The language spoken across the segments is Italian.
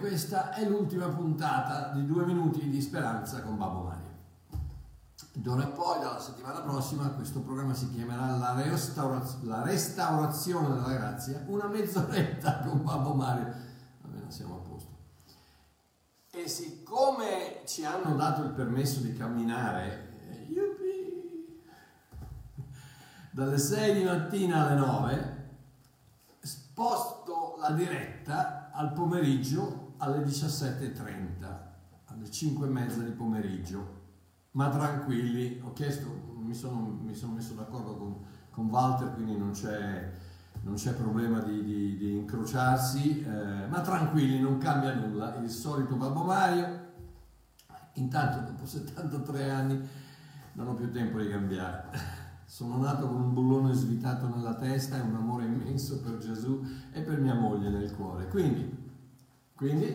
questa è l'ultima puntata di due minuti di speranza con Babbo Mario. D'ora in poi, dalla settimana prossima, questo programma si chiamerà La, restauraz- la restaurazione della grazia, una mezz'oretta con Babbo Mario. Almeno siamo a posto. E siccome ci hanno dato il permesso di camminare, eh, yuppie, dalle 6 di mattina alle 9, sposto la diretta al pomeriggio alle 17.30, alle 5 e mezza di pomeriggio. Ma tranquilli, ho chiesto, mi sono, mi sono messo d'accordo con, con Walter, quindi non c'è, non c'è problema di, di- di incrociarsi, eh, ma tranquilli, non cambia nulla, il solito Babbo Mario. Intanto dopo 73 anni non ho più tempo di cambiare. Sono nato con un bullone svitato nella testa e un amore immenso per Gesù e per mia moglie nel cuore. Quindi, quindi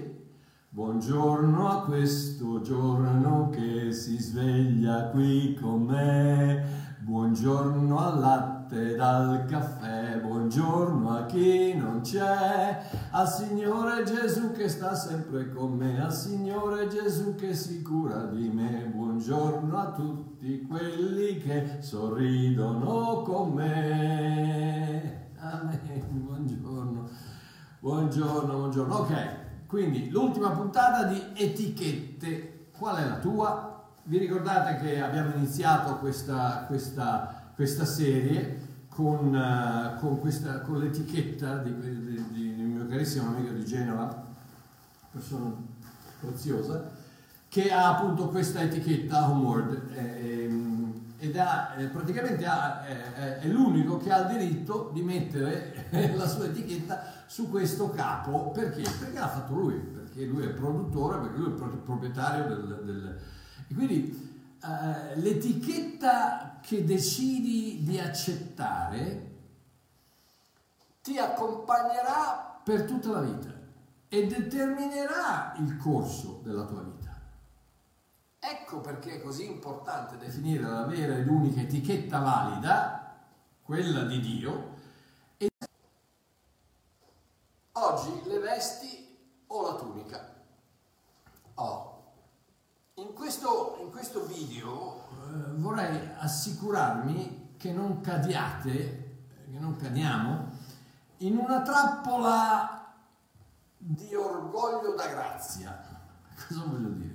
buongiorno a questo giorno che si sveglia qui con me. Buongiorno al latte dal caffè, buongiorno a chi non c'è, al Signore Gesù che sta sempre con me, al Signore Gesù che si cura di me. Buongiorno a tutti quelli che sorridono con me. Amen, buongiorno, buongiorno, buongiorno. Ok, quindi l'ultima puntata di etichette. Qual è la tua? Vi ricordate che abbiamo iniziato questa, questa, questa serie con, eh, con, questa, con l'etichetta di, di- di- del mio carissimo amico di Genova, persona preziosa, che ha appunto questa etichetta Homeward eh, ehm, ed ha, eh, praticamente ha- è, è- è l'unico che ha il diritto di mettere la sua etichetta su questo capo perché? Perché l'ha fatto lui, perché lui è produttore, perché lui è proprietario del, del- quindi eh, l'etichetta che decidi di accettare ti accompagnerà per tutta la vita e determinerà il corso della tua vita. Ecco perché è così importante definire la vera ed unica etichetta valida, quella di Dio, e oggi le vesti o la tunica. Oh. In questo, in questo video eh, vorrei assicurarmi che non cadiate, che non cadiamo, in una trappola di orgoglio da grazia. Cosa voglio dire?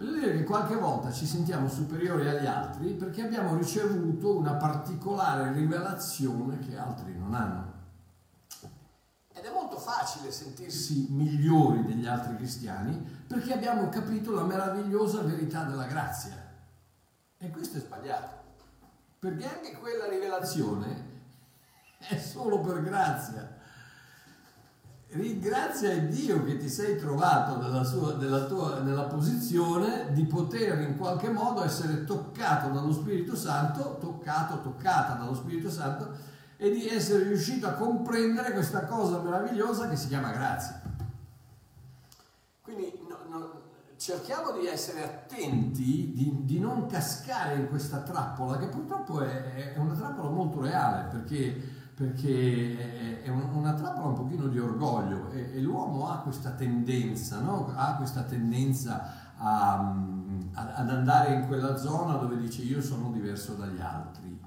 Voglio dire che qualche volta ci sentiamo superiori agli altri perché abbiamo ricevuto una particolare rivelazione che altri non hanno. Ed è molto facile sentirsi migliori degli altri cristiani perché abbiamo capito la meravigliosa verità della grazia. E questo è sbagliato. Perché anche quella rivelazione è solo per grazia. Ringrazia Dio che ti sei trovato nella, sua- nella tua, nella posizione di poter in qualche modo essere toccato dallo Spirito Santo, toccato, toccata dallo Spirito Santo e di essere riuscito a comprendere questa cosa meravigliosa che si chiama grazia. Quindi no- no- cerchiamo di essere attenti, di, di non cascare in questa trappola, che purtroppo è, è una trappola molto reale, perché, perché è, è un- una trappola un pochino di orgoglio e, e l'uomo ha questa tendenza, no? ha questa tendenza a- a- ad andare in quella zona dove dice io sono diverso dagli altri.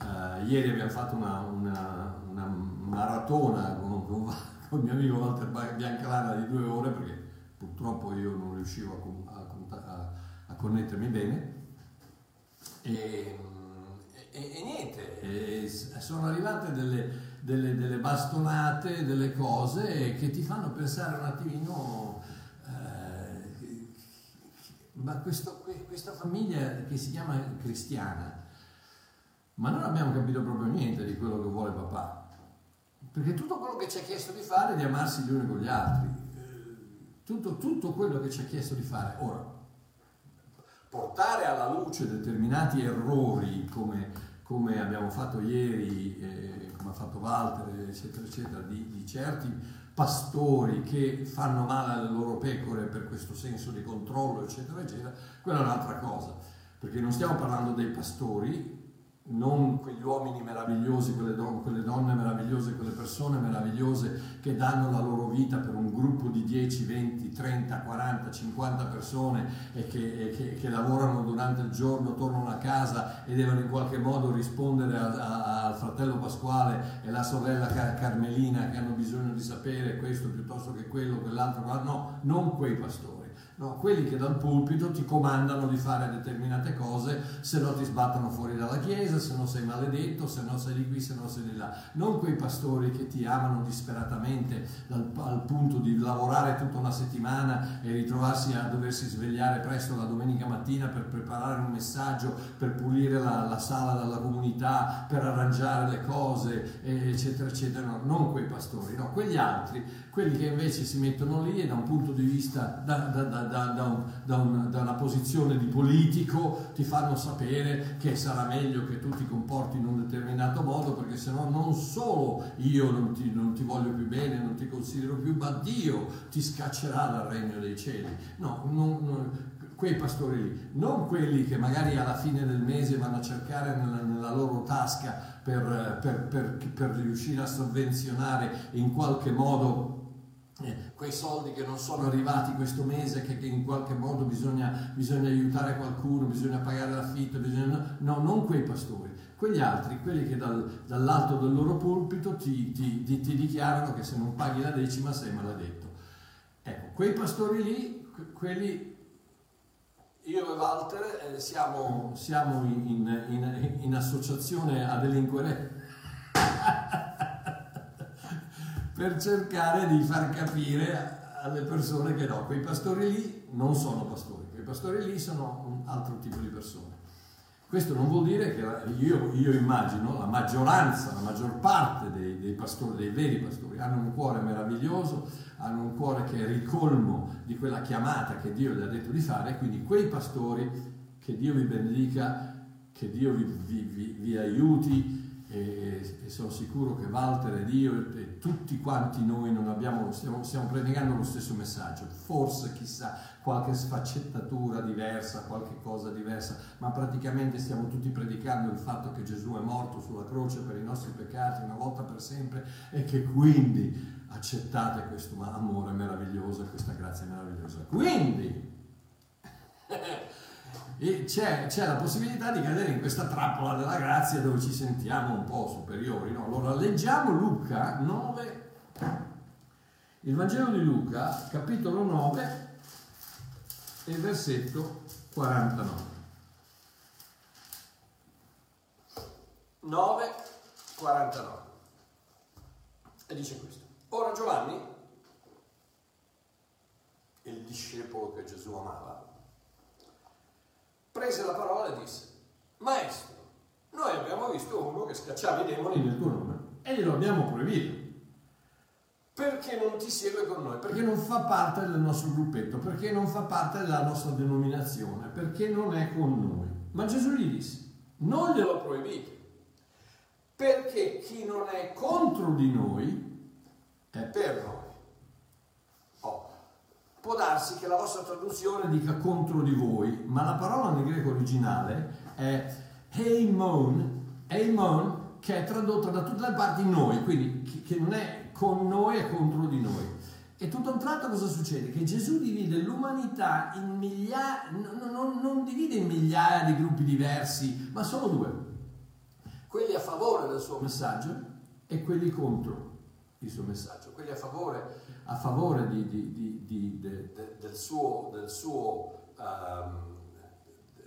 Eh, ieri abbiamo fatto una, una- una maratona con, con- con il mio amico Walter Biancalana di due ore perché purtroppo io non riuscivo a- a connettermi bene. E, e- e niente, e sono arrivate delle, delle- delle bastonate, delle cose che ti fanno pensare un attimino, eh, ma questo- que- questa famiglia che si chiama cristiana, ma non abbiamo capito proprio niente di quello che vuole papà. Perché tutto quello che ci ha chiesto di fare è di amarsi gli uni con gli altri. Eh, Tutto, tutto quello che ci ha chiesto di fare. Ora, portare alla luce determinati errori come, come abbiamo fatto ieri, eh, come ha fatto Walter, eccetera, eccetera, di, di certi pastori che fanno male alle loro pecore per questo senso di controllo, eccetera, eccetera, quella è un'altra cosa. Perché non stiamo parlando dei pastori, non quegli uomini meravigliosi, quelle, don- quelle donne meravigliose, quelle persone meravigliose che danno la loro vita per un gruppo di 10, 20, 30, 40, 50 persone e che, che- che lavorano durante il giorno, tornano a casa e devono in qualche modo rispondere a- a- al fratello Pasquale e la sorella Car- Carmelina che hanno bisogno di sapere questo piuttosto che quello, quell'altro, quella- no, non quei pastori. No, quelli che dal pulpito ti comandano di fare determinate cose, se no ti sbattono fuori dalla chiesa, se no sei maledetto, se no sei di qui, se no sei di là. Non quei pastori che ti amano disperatamente dal- al punto di lavorare tutta una settimana e ritrovarsi a doversi svegliare presto la domenica mattina per preparare un messaggio, per pulire la, la sala della comunità, per arrangiare le cose, eccetera, eccetera. No, non quei pastori, no, quegli altri, quelli che invece si mettono lì e da un punto di vista, da, da- da- un- un- da una posizione di politico, ti fanno sapere che sarà meglio che tu ti comporti in un determinato modo perché sennò non solo io non ti, non ti voglio più bene, non ti considero più, ma Dio ti scaccerà dal regno dei cieli. No, non- non- quei pastori lì, non quelli che magari alla fine del mese vanno a cercare nella, nella loro tasca per, per- per- per riuscire a sovvenzionare in qualche modo eh, quei soldi che non sono arrivati questo mese, che, che in qualche modo bisogna, bisogna aiutare qualcuno, bisogna pagare l'affitto, bisogna, no, non quei pastori, quegli altri, quelli che dal- dall'alto del loro pulpito ti, ti- ti- ti dichiarano che se non paghi la decima sei maledetto. Ecco, quei pastori lì, que- quelli io e Walter eh, siamo, siamo in, in- in associazione a delinquere per cercare di far capire alle persone che no, quei pastori lì non sono pastori, quei pastori lì sono un altro tipo di persone. Questo non vuol dire che io, io immagino la maggioranza, la maggior parte dei, dei pastori, dei veri pastori, hanno un cuore meraviglioso, hanno un cuore che è ricolmo di quella chiamata che Dio gli ha detto di fare, quindi quei pastori, che Dio vi benedica, che Dio vi, vi- vi- vi aiuti e, e sono sicuro che Walter ed io e, tutti quanti noi non abbiamo, stiamo, stiamo predicando lo stesso messaggio, forse chissà qualche sfaccettatura diversa, qualche cosa diversa, ma praticamente stiamo tutti predicando il fatto che Gesù è morto sulla croce per i nostri peccati una volta per sempre e che quindi accettate questo amore meraviglioso questa grazia meravigliosa. Quindi e c'è, c'è la possibilità di cadere in questa trappola della grazia dove ci sentiamo un po' superiori. no? Allora leggiamo Luca 9, il Vangelo di Luca, capitolo 9 e versetto 49. 9, 49. E dice questo. Ora Giovanni, il discepolo che Gesù amava, prese la parola e disse, Maestro, noi abbiamo visto uno che scacciava i demoni nel tuo nome e glielo abbiamo proibito. Perché non ti segue con noi? Perché non fa parte del nostro gruppetto, perché non fa parte della nostra denominazione, perché non è con noi. Ma Gesù gli disse, non glielo proibite, perché chi non è contro di noi è per noi. Può darsi che la vostra traduzione dica contro di voi, ma la parola nel greco originale è heimon, heimon che è tradotta da tutte le parti noi, quindi che non è con noi, è contro di noi. E tutto a un tratto cosa succede? Che Gesù divide l'umanità in migliaia, non, non- non divide in migliaia di gruppi diversi, ma solo due. Quelli a favore del suo messaggio e quelli contro. il suo messaggio, quelli a favore, a favore di, di, di, de- de- del suo, del suo ehm,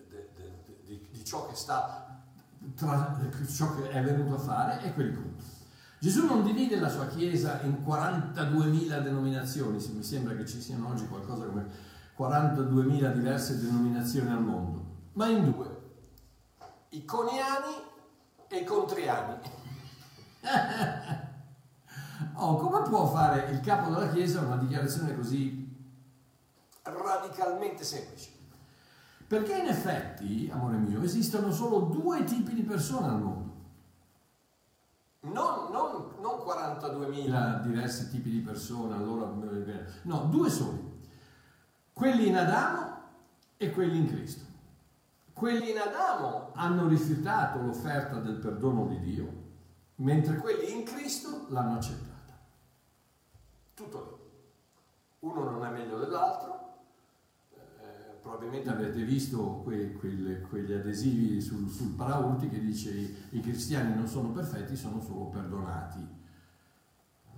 de- de- di, ciò che sta tra- ciò che è venuto a fare e quelli contro. Gesù non divide la sua Chiesa in 42.000 denominazioni, se mi sembra che ci siano oggi qualcosa come 42.000 diverse denominazioni al mondo, ma in due, i coniani e i contriani. Oh, come può fare il capo della Chiesa una dichiarazione così radicalmente semplice? Perché in effetti, amore mio, esistono solo due tipi di persone al mondo. Non, non, non 42.000 diversi tipi di persone, allora no, due soli. Quelli in Adamo e quelli in Cristo. Quelli in Adamo hanno rifiutato l'offerta del perdono di Dio, mentre quelli in Cristo l'hanno accettata. Tutto lì. Uno non è meglio dell'altro. Eh, probabilmente avete visto que- quelle- quegli adesivi sul, sul paraurti che dice i, i cristiani non sono perfetti, sono solo perdonati.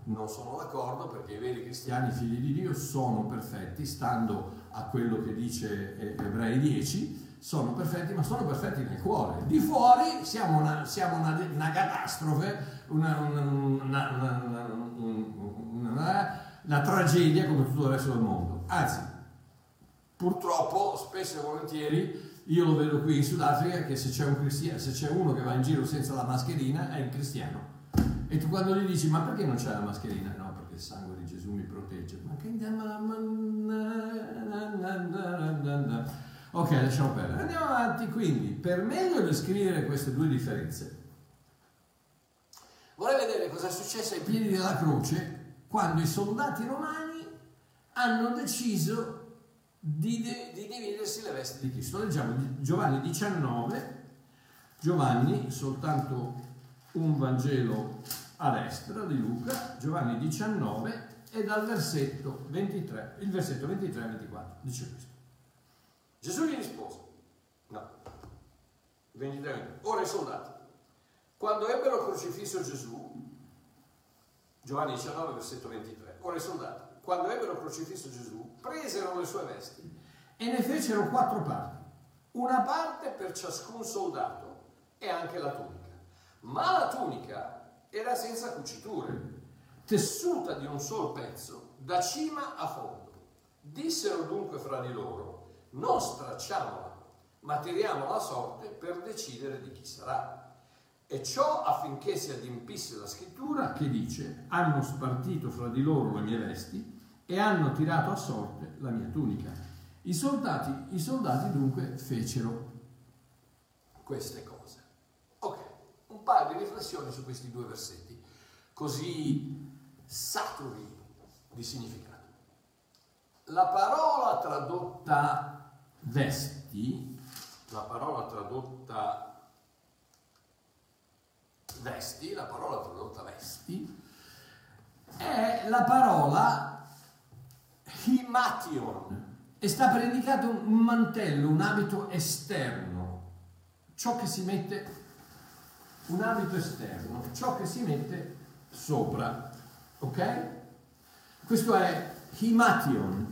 Non sono d'accordo perché i veri cristiani, figli di Dio, sono perfetti, stando a quello che dice eh, Ebrei 10, sono perfetti, ma sono perfetti nel cuore. Di fuori siamo una, siamo una, una catastrofe, una, una tragedia come tutto il resto del mondo. Anzi, purtroppo, spesso e volentieri, io lo vedo qui in Sudafrica che se c'è, un se c'è uno che va in giro senza la mascherina è il cristiano. E tu quando gli dici ma perché non c'è la mascherina? No, perché il sangue di Gesù mi protegge. Ma che... Ok, lasciamo perdere. Andiamo avanti quindi. Per meglio descrivere queste due differenze, vorrei vedere cosa è successo ai piedi della croce quando i soldati romani hanno deciso di, de- di dividersi le vesti di Cristo. Leggiamo Giovanni 19, Giovanni, soltanto un Vangelo a destra di Luca, Giovanni 19 e dal versetto 23, il versetto 23 e 24, dice questo. Gesù gli rispose, no, 23 24, ora i soldati, quando ebbero crocifisso Gesù, Giovanni 19, versetto 23, ora i soldati, quando ebbero crocifisso Gesù, presero le sue vesti e ne fecero quattro parti, una parte per ciascun soldato e anche la tunica. Ma la tunica era senza cuciture, tessuta di un solo pezzo, da cima a fondo. Dissero dunque fra di loro, non stracciamola, ma tiriamola a sorte per decidere di chi sarà. E ciò affinché si adempisse la scrittura che dice, hanno spartito fra di loro le mie vesti e hanno tirato a sorte la mia tunica. I soldati, i soldati dunque fecero queste cose. Ok, un paio di riflessioni su questi due versetti, così saturi di significato. La parola tradotta vesti, la parola tradotta vesti, la parola tradotta vesti, è la parola himation e sta per indicare un mantello, un abito esterno, ciò che si mette, un abito esterno, ciò che si mette sopra, ok? Questo è himation.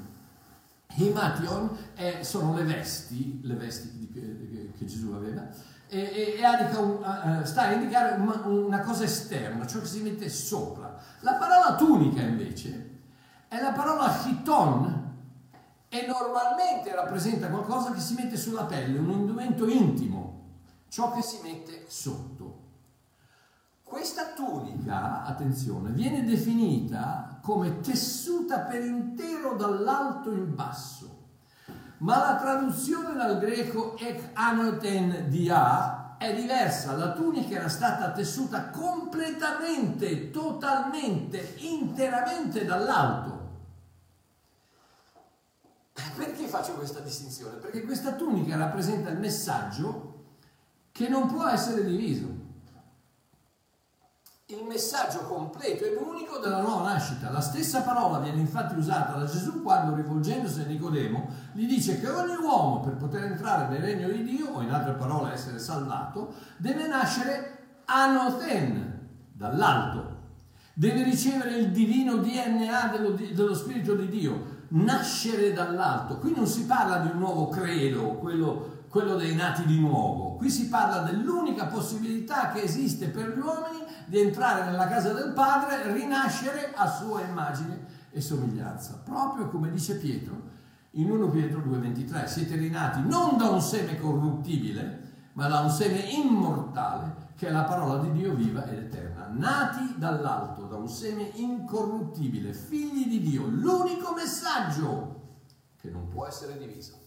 Himation è- sono le vesti, le vesti che Gesù aveva, e, e- un- sta a indicare una, una cosa esterna, ciò che si mette sopra. La parola tunica invece è la parola chiton e normalmente rappresenta qualcosa che si mette sulla pelle, un indumento intimo, ciò che si mette sotto. Questa tunica, attenzione, viene definita come tessuta per intero dall'alto in basso, ma la traduzione dal greco ek anoten dia è diversa. La tunica era stata tessuta completamente, totalmente, interamente dall'alto. Perché faccio questa distinzione? Perché questa tunica rappresenta il messaggio che non può essere diviso. Il messaggio completo ed unico della nuova nascita. La stessa parola viene infatti usata da Gesù quando, rivolgendosi a Nicodemo, gli dice che ogni uomo per poter entrare nel regno di Dio, o in altre parole essere salvato, deve nascere anothen, dall'alto. deve ricevere il divino DNA dello, dello Spirito di Dio, nascere dall'alto. Qui non si parla di un nuovo credo, quello, quello dei nati di nuovo, qui si parla dell'unica possibilità che esiste per gli uomini di entrare nella casa del Padre, rinascere a sua immagine e somiglianza, proprio come dice Pietro in 1 Pietro 2,23, siete rinati non da un seme corruttibile, ma da un seme immortale, che è la parola di Dio viva ed eterna. Nati dall'alto, da un seme incorruttibile, figli di Dio, l'unico messaggio che non può essere diviso.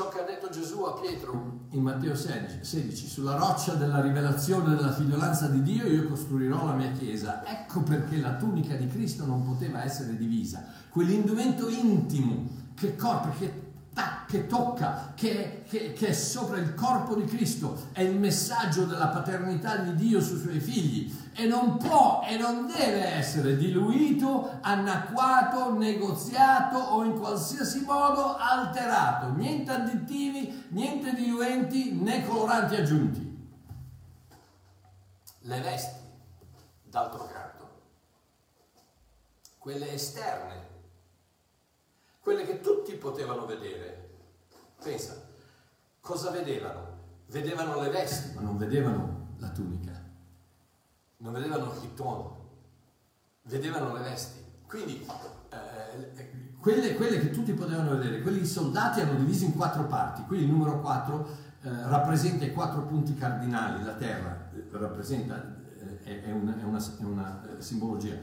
Ciò che ha detto Gesù a Pietro in Matteo 16, 16, sulla roccia della rivelazione della figliolanza di Dio io costruirò la mia chiesa. Ecco perché la tunica di Cristo non poteva essere divisa. Quell'indumento intimo che, corpo, che che tocca, che, che, che, è sopra il corpo di Cristo, è il messaggio della paternità di Dio sui suoi figli e non può e non deve essere diluito, anacquato, negoziato o in qualsiasi modo alterato. Niente additivi, niente diluenti né coloranti aggiunti. Le vesti, d'altro canto, quelle esterne, quelle che tutti potevano vedere. Pensa, cosa vedevano? Vedevano le vesti, ma non vedevano la tunica non vedevano il chiton, vedevano le vesti. Quindi eh, quelle, quelle, che tutti potevano vedere, quelli soldati hanno diviso in quattro parti. Qui il numero 4 eh, rappresenta i quattro punti cardinali, la terra eh, rappresenta, eh, è, una, è, una, è una eh, simbologia.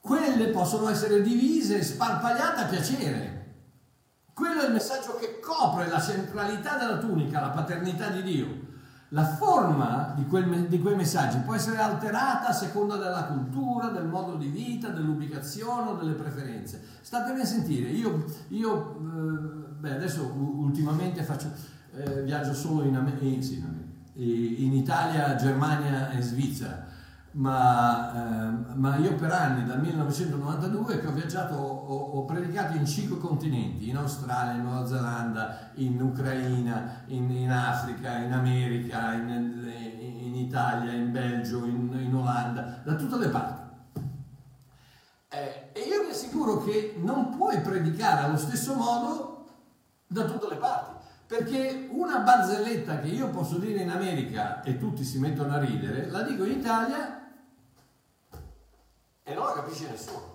Quelle possono essere divise, sparpagliate a piacere. Quello è il messaggio che copre la centralità della tunica, la paternità di Dio. La forma di, quel, di, quei messaggi può essere alterata a seconda della cultura, del modo di vita, dell'ubicazione o delle preferenze. Statemi a sentire, io, io eh, beh, adesso ultimamente faccio, eh, viaggio solo in, in, sì, in, Italia, Germania e Svizzera ma, eh, ma, io per anni, dal 1992, che ho viaggiato, ho, ho, predicato in cinque continenti, in Australia, in Nuova Zelanda, in Ucraina, in, in Africa, in America, in, in, Italia, in Belgio, in, Olanda, da tutte le parti. Eh, e io vi assicuro che non puoi predicare allo stesso modo da tutte le parti. Perché una barzelletta che io posso dire in America e tutti si mettono a ridere, la dico in Italia e non la capisce nessuno.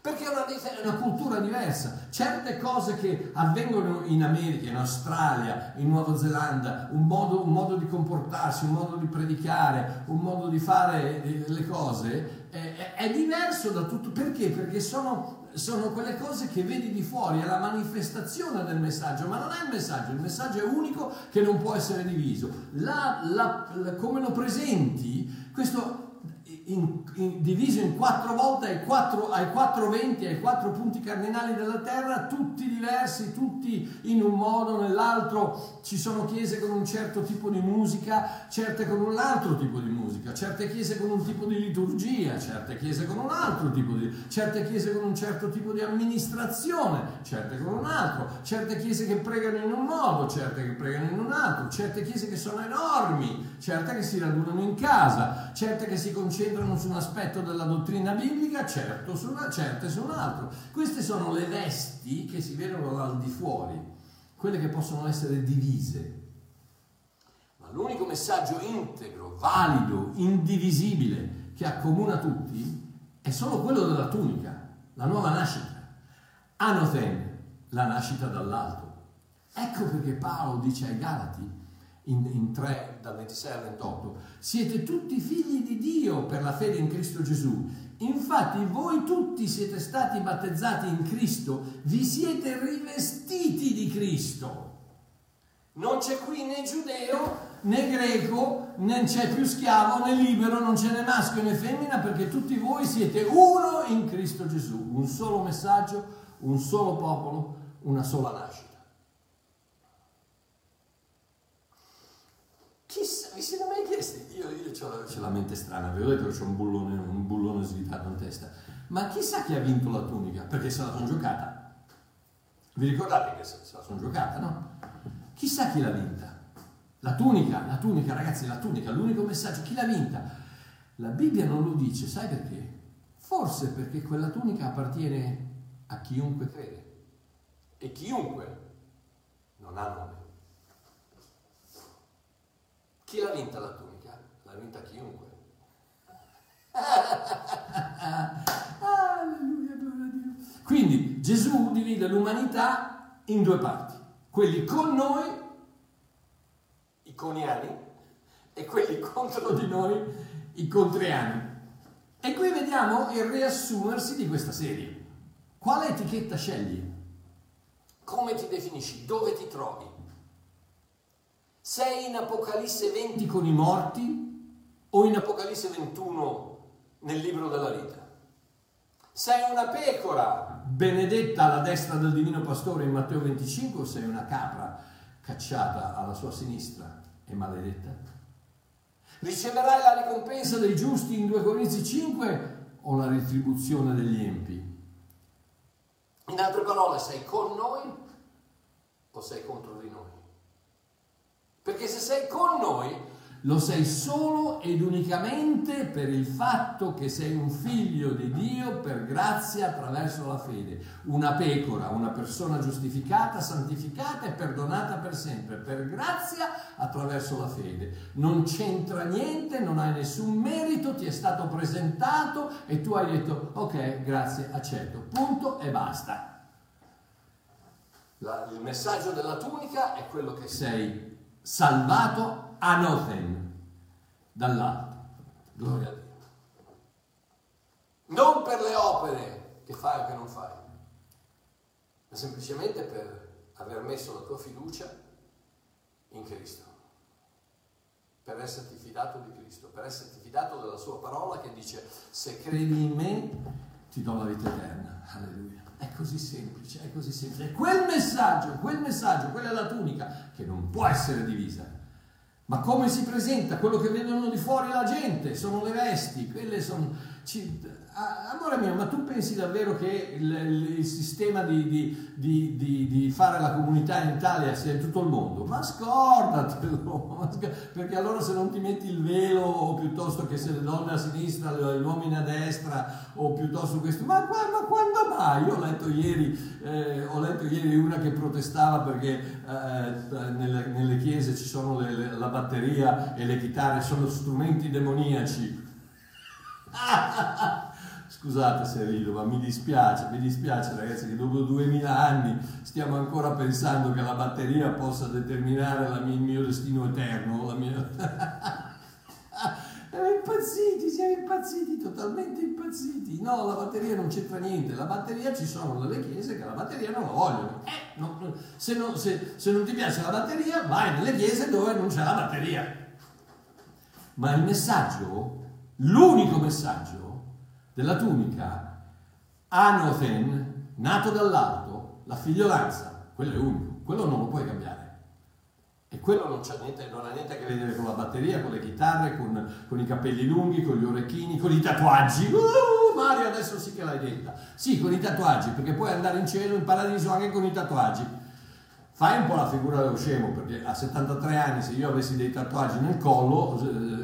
Perché è una, è una, cultura diversa. Certe cose che avvengono in America, in Australia, in Nuova Zelanda, un modo, un modo di comportarsi, un modo di predicare, un modo di fare eh, le cose, è, è diverso da tutto. Perché? Perché sono, sono quelle cose che vedi di fuori, è la manifestazione del messaggio, ma non è il messaggio, il messaggio è unico che non può essere diviso. La, la, la, come lo presenti, questo in, in, diviso in quattro volte ai quattro, ai quattro venti, ai quattro punti cardinali della terra, tutti diversi, tutti in un modo o nell'altro. Ci sono chiese con un certo tipo di musica, certe con un altro tipo di musica, certe chiese con un tipo di liturgia, certe chiese con un altro tipo di, certe chiese con un certo tipo di amministrazione, certe con un altro, certe chiese che pregano in un modo, certe che pregano in un altro, certe chiese che sono enormi, certe che si radunano in casa, certe che si concentrano su un aspetto della dottrina biblica, certo su una, certe su un altro. Queste sono le vesti che si vedono dal di fuori, quelle che possono essere divise. Ma l'unico messaggio integro, valido, indivisibile che accomuna tutti è solo quello della tunica, la nuova nascita. Anothen, la nascita dall'alto. Ecco perché Paolo dice ai Galati, in, in 3, dal 26 al 28, siete tutti figli di Dio per la fede in Cristo Gesù. Infatti voi tutti siete stati battezzati in Cristo, vi siete rivestiti di Cristo. Non c'è qui né giudeo né greco, né c'è più schiavo né libero, non c'è né maschio né femmina, perché tutti voi siete uno in Cristo Gesù. Un solo messaggio, un solo popolo, una sola nascita. Chissà, vi siete mai chiesti? Io, io ho la mente strana, vi ho detto che ho un bullone, un bullone svitato in testa. Ma chissà chi ha vinto la tunica? Perché se la sono giocata. Vi ricordate che se, se la sono giocata, no? Chissà chi l'ha vinta. La tunica, la tunica, ragazzi, la tunica, l'unico messaggio, chi l'ha vinta? La Bibbia non lo dice, sai perché? Forse perché quella tunica appartiene a chiunque crede. E chiunque non ha nome. Chi l'ha vinta la tunica? L'ha vinta chiunque. Alleluia, gloria a Dio. Quindi Gesù divide l'umanità in due parti. Quelli con noi, i coniani, e quelli contro di noi, i contriani. E qui vediamo il riassumersi di questa serie. Quale etichetta scegli? Come ti definisci? Dove ti trovi? Sei in Apocalisse 20 con i morti o in Apocalisse 21 nel libro della vita? Sei una pecora benedetta alla destra del divino pastore in Matteo 25 o sei una capra cacciata alla sua sinistra e maledetta? Riceverai la ricompensa dei giusti in 2 Corinzi 5 o la retribuzione degli empi? In altre parole, sei con noi o sei contro di noi? Perché se sei con noi, lo sei solo ed unicamente per il fatto che sei un figlio di Dio per grazia attraverso la fede. Una pecora, una persona giustificata, santificata e perdonata per sempre, per grazia attraverso la fede. Non c'entra niente, non hai nessun merito, ti è stato presentato e tu hai detto ok, grazie, accetto. Punto e basta. La, il messaggio della tunica è quello che sei salvato anothen dall'alto. Gloria a Dio. Non per le opere che fai o che non fai, ma semplicemente per aver messo la tua fiducia in Cristo, per esserti fidato di Cristo, per esserti fidato della sua parola che dice se credi in me ti do la vita eterna. Alleluia. È così semplice, è così semplice. È quel messaggio, quel messaggio, quella è la tunica che non può essere divisa ma come si presenta? Quello che vedono di fuori la gente, sono le vesti, quelle sono... amore mio, ma tu pensi davvero che il, il sistema di, di, di, di, fare la comunità in Italia sia in tutto il mondo? Ma scordatelo, perché allora se non ti metti il velo o piuttosto che se le donne a sinistra, gli uomini a destra o piuttosto questo, ma, ma quando mai? Io ho letto ieri, eh, ho letto ieri una che protestava perché eh, nelle, nelle, chiese ci sono le, le, la batteria e le chitarre, sono strumenti demoniaci. Scusate se rido, ma mi dispiace, mi dispiace ragazzi che dopo 2000 anni stiamo ancora pensando che la batteria possa determinare mia, il mio destino eterno. Mia... siamo impazziti, siamo impazziti, totalmente impazziti. No, la batteria non c'entra niente, la batteria ci sono delle chiese che la batteria non la vogliono. Eh, no, se, non, se, se non ti piace la batteria, vai nelle chiese dove non c'è la batteria. Ma il messaggio l'unico messaggio della tunica, Anothen, nato dall'alto, la figliolanza, quello è unico, quello non lo puoi cambiare. E quello non, niente, non, ha niente a che vedere con la batteria, con le chitarre, con, con, i capelli lunghi, con gli orecchini, con i tatuaggi. Uh, Mario, adesso sì che l'hai detta. Sì, con i tatuaggi, perché puoi andare in cielo, in paradiso anche con i tatuaggi. Fai un po' la figura dello scemo, perché a 73 anni, se io avessi dei tatuaggi nel collo, eh,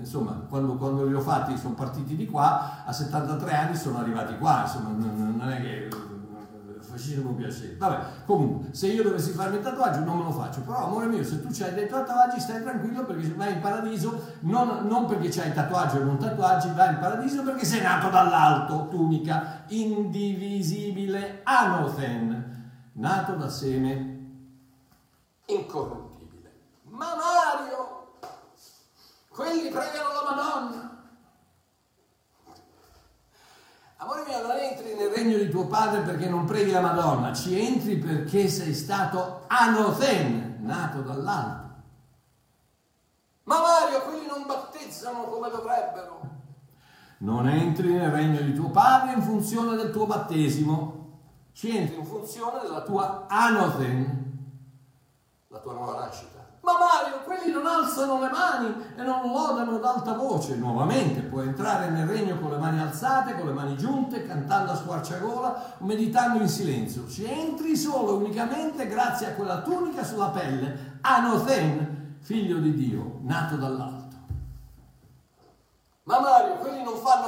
insomma, quando, quando, li ho fatti sono partiti di qua, a 73 anni sono arrivati qua, insomma, non, è che facessimo piacere. Vabbè, comunque, se io dovessi farmi il tatuaggio non me lo faccio, però amore mio, se tu hai dei tatuaggi stai tranquillo perché vai in paradiso, non, non perché c'hai tatuaggi o non tatuaggi, vai in paradiso perché sei nato dall'alto, tunica, indivisibile, anothen, nato da seme incorruttibile. Ma Mario! Quelli pregano la Madonna. Amore mio, non entri nel regno di tuo padre perché non preghi la Madonna, ci entri perché sei stato anothen, nato dall'alto. Ma Mario, quelli non battezzano come dovrebbero. Non entri nel regno di tuo padre in funzione del tuo battesimo, ci entri in funzione della tua anothen, la tua nuova nascita. Ma Mario, quelli non alzano le mani e non lodano ad alta voce. Nuovamente puoi entrare nel regno con le mani alzate, con le mani giunte, cantando a squarciagola meditando in silenzio. Ci entri solo unicamente grazie a quella tunica sulla pelle, Anothen, figlio di Dio, nato dall'alto. Ma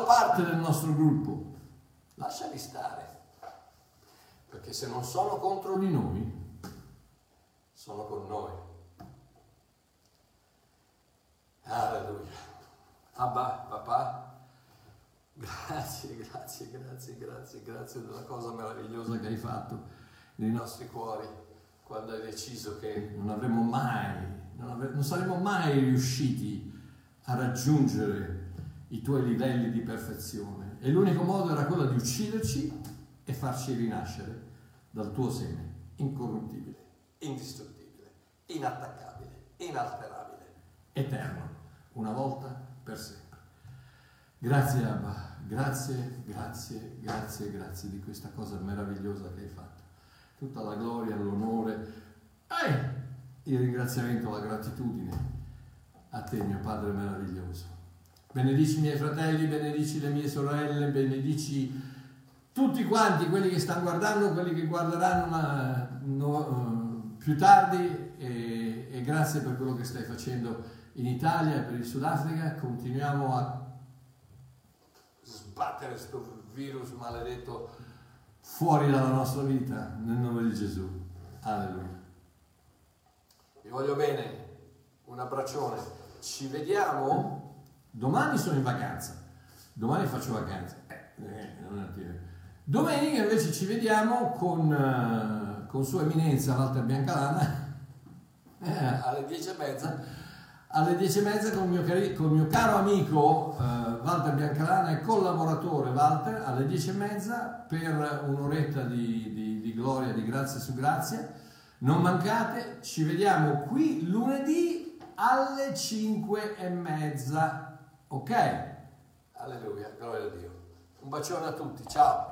parte del nostro gruppo, lasciali stare. Perché se non sono contro di noi, sono con noi. Alleluia. Abba, papà, grazie, grazie, grazie, grazie, grazie della cosa meravigliosa che hai fatto nei nostri cuori quando hai deciso che non avremmo mai, non, avre- non saremmo mai riusciti a raggiungere i tuoi livelli di perfezione e l'unico modo era quello di ucciderci e farci rinascere dal tuo seme, incorruttibile, indistruttibile, inattaccabile, inalterabile, eterno, una volta per sempre. Grazie Abba, grazie, grazie, grazie, grazie di questa cosa meravigliosa che hai fatto. Tutta la gloria, l'onore e il ringraziamento, la gratitudine a te, mio Padre meraviglioso. Benedici i miei fratelli, benedici le mie sorelle, benedici tutti quanti, quelli che stanno guardando, quelli che guarderanno ma, no, più tardi e, e grazie per quello che stai facendo in Italia per il Sudafrica. Continuiamo a sbattere questo virus maledetto fuori dalla nostra vita nel nome di Gesù. Alleluia. Vi voglio bene, un abbraccione. Ci vediamo. Domani sono in vacanza. Domani faccio vacanza. Eh, eh. Domenica invece ci vediamo con, eh, con Sua Eminenza Walter Biancalana eh, alle 10 e mezza. Alle 10 e mezza con il mio, cari- con mio caro amico eh, Walter Biancalana e collaboratore Walter alle 10 e mezza per un'oretta di, di- di gloria, di grazia su grazia. Non mancate, ci vediamo qui lunedì alle 5 e mezza. Ok? Alleluia, gloria a Dio. Un bacione a tutti, ciao.